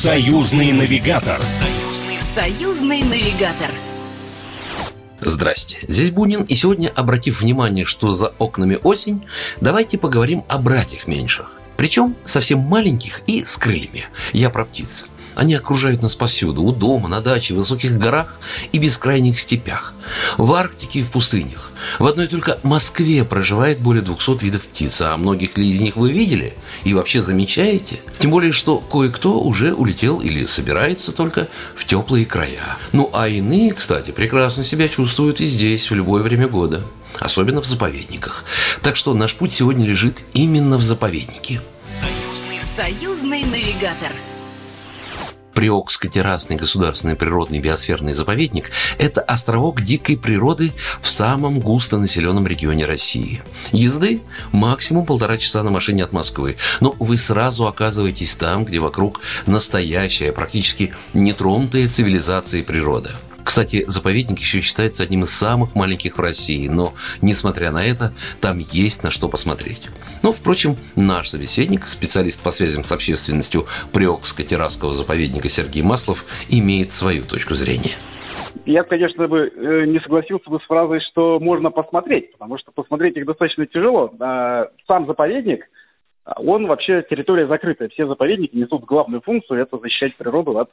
Союзный навигатор. Союзный, союзный навигатор. Здрасте, здесь Бунин, и сегодня, обратив внимание, что за окнами осень, давайте поговорим о братьях меньших. Причем совсем маленьких и с крыльями. Я про птиц. Они окружают нас повсюду, у дома, на даче, в высоких горах и бескрайних степях, в Арктике и в пустынях. В одной только Москве проживает более 200 видов птиц, а многих ли из них вы видели и вообще замечаете? Тем более, что кое-кто уже улетел или собирается только в теплые края. Ну а иные, кстати, прекрасно себя чувствуют и здесь, в любое время года особенно в заповедниках. Так что наш путь сегодня лежит именно в заповеднике. Союзный, союзный навигатор. Приокско-террасный государственный природный биосферный заповедник – это островок дикой природы в самом густонаселенном регионе России. Езды – максимум полтора часа на машине от Москвы, но вы сразу оказываетесь там, где вокруг настоящая, практически нетронутая цивилизацией природа – кстати, заповедник еще считается одним из самых маленьких в России, но, несмотря на это, там есть на что посмотреть. Но, впрочем, наш собеседник, специалист по связям с общественностью Приокско-Террасского заповедника Сергей Маслов, имеет свою точку зрения. Я, конечно, бы э, не согласился бы с фразой, что можно посмотреть, потому что посмотреть их достаточно тяжело. А, сам заповедник, он вообще территория закрытая. Все заповедники несут главную функцию – это защищать природу от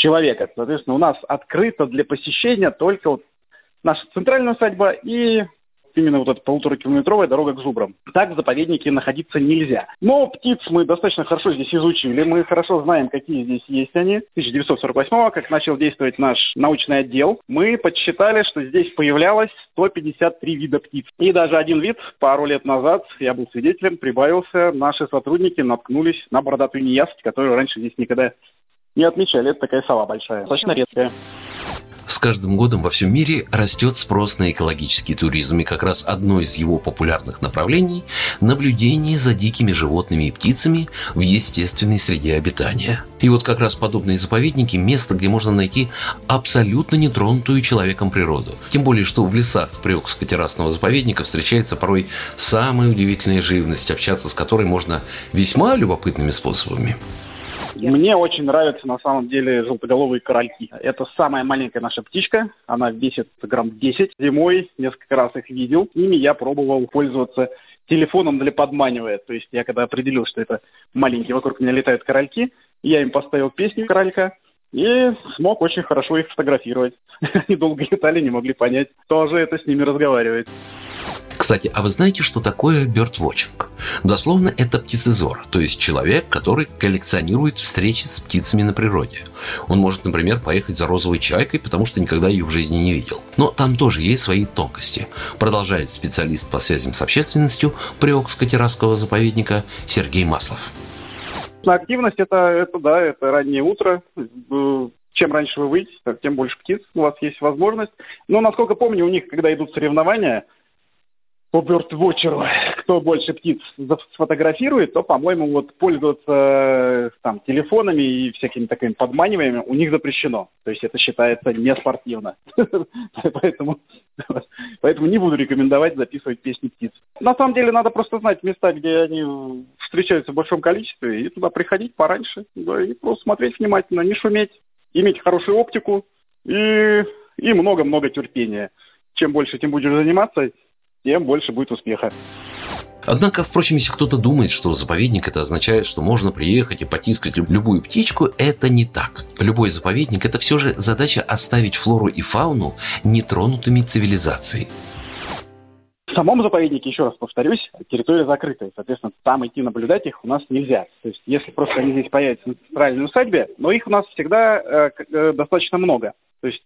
человека. Соответственно, у нас открыто для посещения только вот наша центральная усадьба и именно вот эта полуторакилометровая дорога к Зубрам. Так в заповеднике находиться нельзя. Но птиц мы достаточно хорошо здесь изучили, мы хорошо знаем, какие здесь есть они. 1948-го, как начал действовать наш научный отдел, мы подсчитали, что здесь появлялось 153 вида птиц. И даже один вид пару лет назад, я был свидетелем, прибавился, наши сотрудники наткнулись на бородатую неясыть, которую раньше здесь никогда не отмечали. Это такая сова большая, достаточно редкая. С каждым годом во всем мире растет спрос на экологический туризм, и как раз одно из его популярных направлений – наблюдение за дикими животными и птицами в естественной среде обитания. И вот как раз подобные заповедники – место, где можно найти абсолютно нетронутую человеком природу. Тем более, что в лесах Приокско-террасного заповедника встречается порой самая удивительная живность, общаться с которой можно весьма любопытными способами. Мне очень нравятся на самом деле желтоголовые корольки. Это самая маленькая наша птичка. Она весит грамм 10. Зимой несколько раз их видел. Ими я пробовал пользоваться телефоном для подманивая. То есть я когда определил, что это маленькие, вокруг меня летают корольки, я им поставил песню королька и смог очень хорошо их фотографировать. Они долго летали, не могли понять, кто же это с ними разговаривает. Кстати, а вы знаете, что такое бёрдвотчинг? Дословно это птицезор, то есть человек, который коллекционирует встречи с птицами на природе. Он может, например, поехать за розовой чайкой, потому что никогда ее в жизни не видел. Но там тоже есть свои тонкости. Продолжает специалист по связям с общественностью Приокско-Террасского заповедника Сергей Маслов. Активность это, это да, это раннее утро. Чем раньше вы выйдете, тем больше птиц у вас есть возможность. Но, насколько помню, у них, когда идут соревнования, по бёрдвотчеру, кто больше птиц сфотографирует, то, по-моему, вот пользоваться э, там телефонами и всякими такими подманиваниями у них запрещено. То есть это считается не спортивно. Поэтому, поэтому не буду рекомендовать записывать песни птиц. На самом деле надо просто знать места, где они встречаются в большом количестве, и туда приходить пораньше, да, и просто смотреть внимательно, не шуметь, иметь хорошую оптику и, и много-много терпения. Чем больше этим будешь заниматься, тем больше будет успеха. Однако, впрочем, если кто-то думает, что заповедник это означает, что можно приехать и потискать любую птичку, это не так. Любой заповедник – это все же задача оставить флору и фауну нетронутыми цивилизацией. В самом заповеднике, еще раз повторюсь, территория закрытая. Соответственно, там идти наблюдать их у нас нельзя. То есть, если просто они здесь появятся на центральной усадьбе, но их у нас всегда э, э, достаточно много. То есть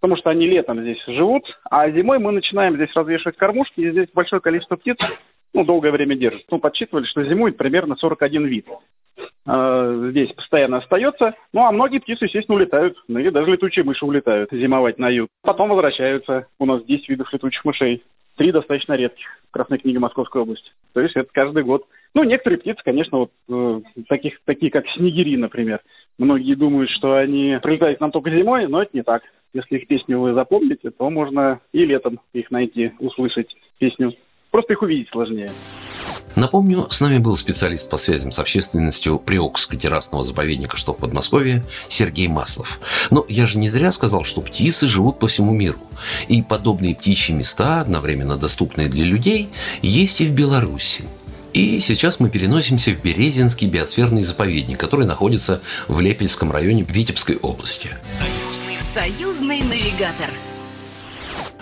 потому что они летом здесь живут, а зимой мы начинаем здесь развешивать кормушки, и здесь большое количество птиц ну, долгое время держит. Мы подсчитывали, что зимует примерно 41 вид. Э, здесь постоянно остается. Ну, а многие птицы, естественно, улетают. Ну, и даже летучие мыши улетают зимовать на юг. Потом возвращаются. У нас 10 видов летучих мышей. Три достаточно редких в Красной книге Московской области. То есть это каждый год. Ну, некоторые птицы, конечно, вот э, таких, такие как снегири, например. Многие думают, что они прилетают к нам только зимой, но это не так. Если их песню вы запомните, то можно и летом их найти, услышать песню. Просто их увидеть сложнее. Напомню, с нами был специалист по связям с общественностью Приокского террасного заповедника, что в Подмосковье, Сергей Маслов. Но я же не зря сказал, что птицы живут по всему миру. И подобные птичьи места, одновременно доступные для людей, есть и в Беларуси. И сейчас мы переносимся в Березинский биосферный заповедник, который находится в Лепельском районе Витебской области. Союзный, союзный навигатор.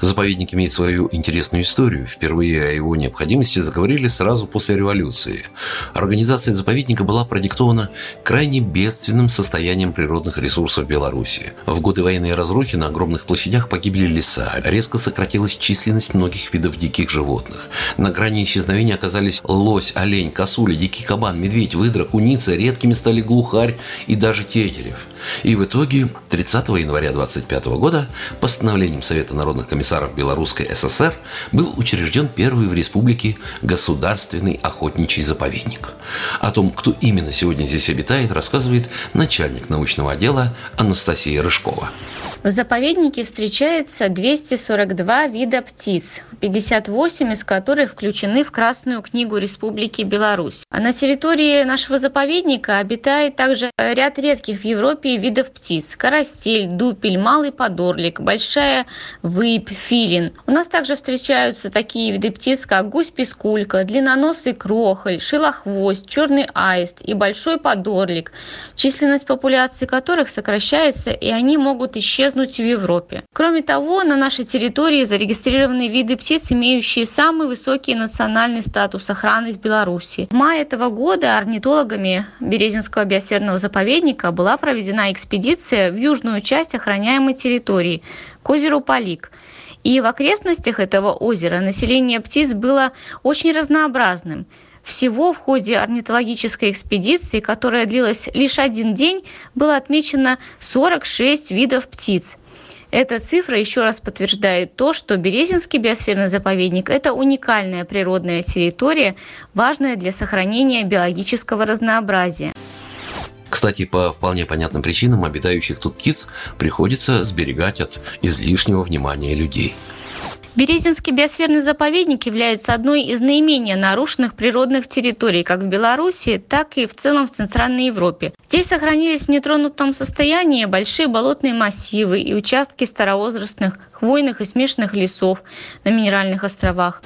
Заповедник имеет свою интересную историю. Впервые о его необходимости заговорили сразу после революции. Организация заповедника была продиктована крайне бедственным состоянием природных ресурсов Беларуси. В годы военной разрухи на огромных площадях погибли леса, резко сократилась численность многих видов диких животных. На грани исчезновения оказались лось, олень, косуля, дикий кабан, медведь, выдра, куница, редкими стали глухарь и даже тетерев – и в итоге 30 января 25 года постановлением Совета народных комиссаров Белорусской ССР был учрежден первый в республике государственный охотничий заповедник. О том, кто именно сегодня здесь обитает, рассказывает начальник научного отдела Анастасия Рыжкова. В заповеднике встречается 242 вида птиц, 58 из которых включены в Красную книгу Республики Беларусь. А на территории нашего заповедника обитает также ряд редких в Европе видов птиц. Карасель, дупель, малый подорлик, большая выпь, филин. У нас также встречаются такие виды птиц, как гусь-пискулька, длинноносый крохоль, шилохвост, черный аист и большой подорлик, численность популяции которых сокращается, и они могут исчезнуть в Европе. Кроме того, на нашей территории зарегистрированы виды птиц, имеющие самый высокий национальный статус охраны в Беларуси. В мае этого года орнитологами Березинского биосферного заповедника была проведена экспедиция в южную часть охраняемой территории, к озеру Полик. И в окрестностях этого озера население птиц было очень разнообразным. Всего в ходе орнитологической экспедиции, которая длилась лишь один день, было отмечено 46 видов птиц. Эта цифра еще раз подтверждает то, что Березинский биосферный заповедник – это уникальная природная территория, важная для сохранения биологического разнообразия. Кстати, по вполне понятным причинам обитающих тут птиц приходится сберегать от излишнего внимания людей. Березинский биосферный заповедник является одной из наименее нарушенных природных территорий как в Беларуси, так и в целом в Центральной Европе. Здесь сохранились в нетронутом состоянии большие болотные массивы и участки старовозрастных хвойных и смешанных лесов на Минеральных островах.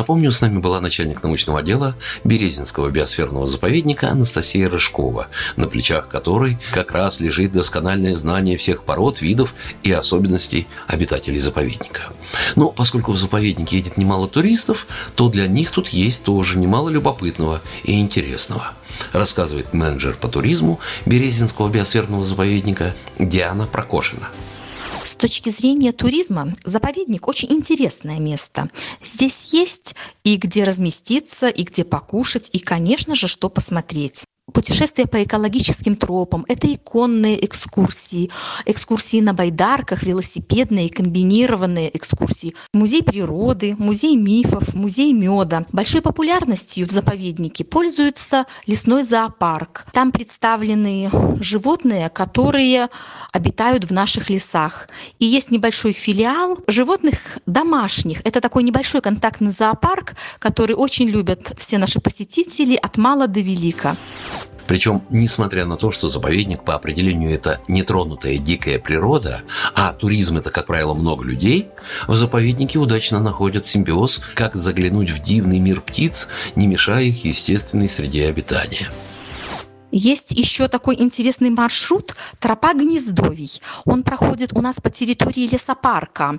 Напомню, с нами была начальник научного отдела Березинского биосферного заповедника Анастасия Рыжкова, на плечах которой как раз лежит доскональное знание всех пород, видов и особенностей обитателей заповедника. Но поскольку в заповедник едет немало туристов, то для них тут есть тоже немало любопытного и интересного, рассказывает менеджер по туризму Березинского биосферного заповедника Диана Прокошина. Точки зрения туризма заповедник очень интересное место. Здесь есть и где разместиться, и где покушать, и, конечно же, что посмотреть путешествия по экологическим тропам, это иконные экскурсии, экскурсии на байдарках, велосипедные, комбинированные экскурсии, музей природы, музей мифов, музей меда. Большой популярностью в заповеднике пользуется лесной зоопарк. Там представлены животные, которые обитают в наших лесах. И есть небольшой филиал животных домашних. Это такой небольшой контактный зоопарк, который очень любят все наши посетители от мала до велика. Причем, несмотря на то, что заповедник по определению это нетронутая дикая природа, а туризм это, как правило, много людей, в заповеднике удачно находят симбиоз, как заглянуть в дивный мир птиц, не мешая их естественной среде обитания. Есть еще такой интересный маршрут «Тропа гнездовий». Он проходит у нас по территории лесопарка.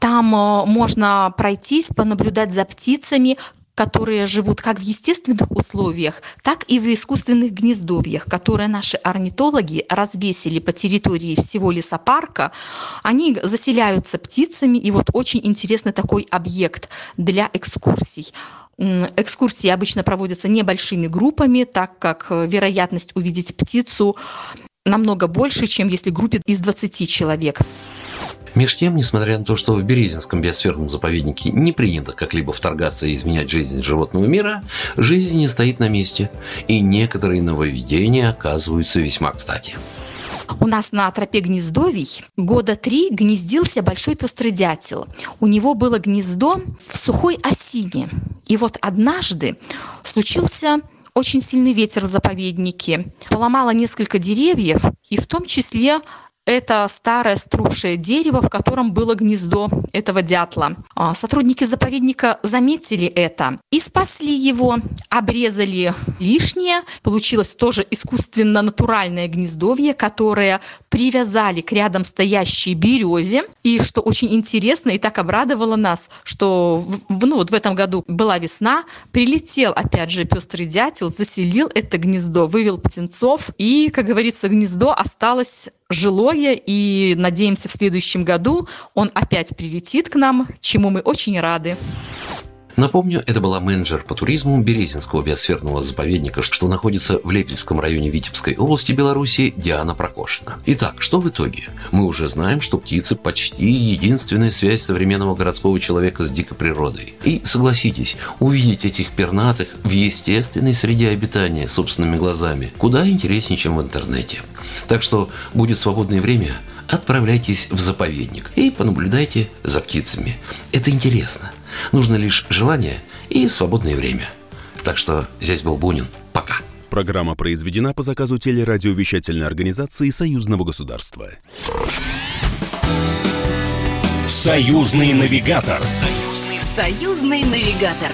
Там э, можно пройтись, понаблюдать за птицами, которые живут как в естественных условиях, так и в искусственных гнездовьях, которые наши орнитологи развесили по территории всего лесопарка. Они заселяются птицами, и вот очень интересный такой объект для экскурсий. Экскурсии обычно проводятся небольшими группами, так как э, вероятность увидеть птицу намного больше, чем если группе из 20 человек. Меж тем, несмотря на то, что в Березинском биосферном заповеднике не принято как-либо вторгаться и изменять жизнь животного мира, жизнь не стоит на месте, и некоторые нововведения оказываются весьма кстати. У нас на тропе гнездовий года три гнездился большой пестрый дятел. У него было гнездо в сухой осине. И вот однажды случился очень сильный ветер в заповеднике. Поломало несколько деревьев, и в том числе это старое струхшее дерево, в котором было гнездо этого дятла. А, сотрудники заповедника заметили это и спасли его, обрезали лишнее. Получилось тоже искусственно натуральное гнездовье, которое привязали к рядом стоящей березе. И что очень интересно и так обрадовало нас, что в, ну, вот в этом году была весна, прилетел опять же пестрый дятел, заселил это гнездо, вывел птенцов, и, как говорится, гнездо осталось жилое, и надеемся, в следующем году он опять прилетит к нам, чему мы очень рады. Напомню, это была менеджер по туризму Березинского биосферного заповедника, что находится в Лепельском районе Витебской области Беларуси, Диана Прокошина. Итак, что в итоге? Мы уже знаем, что птицы почти единственная связь современного городского человека с дикой природой. И согласитесь, увидеть этих пернатых в естественной среде обитания собственными глазами куда интереснее, чем в интернете. Так что будет свободное время – отправляйтесь в заповедник и понаблюдайте за птицами. Это интересно. Нужно лишь желание и свободное время. Так что здесь был Бунин. Пока. Программа произведена по заказу телерадиовещательной организации Союзного государства. Союзный навигатор. Союзный, союзный навигатор.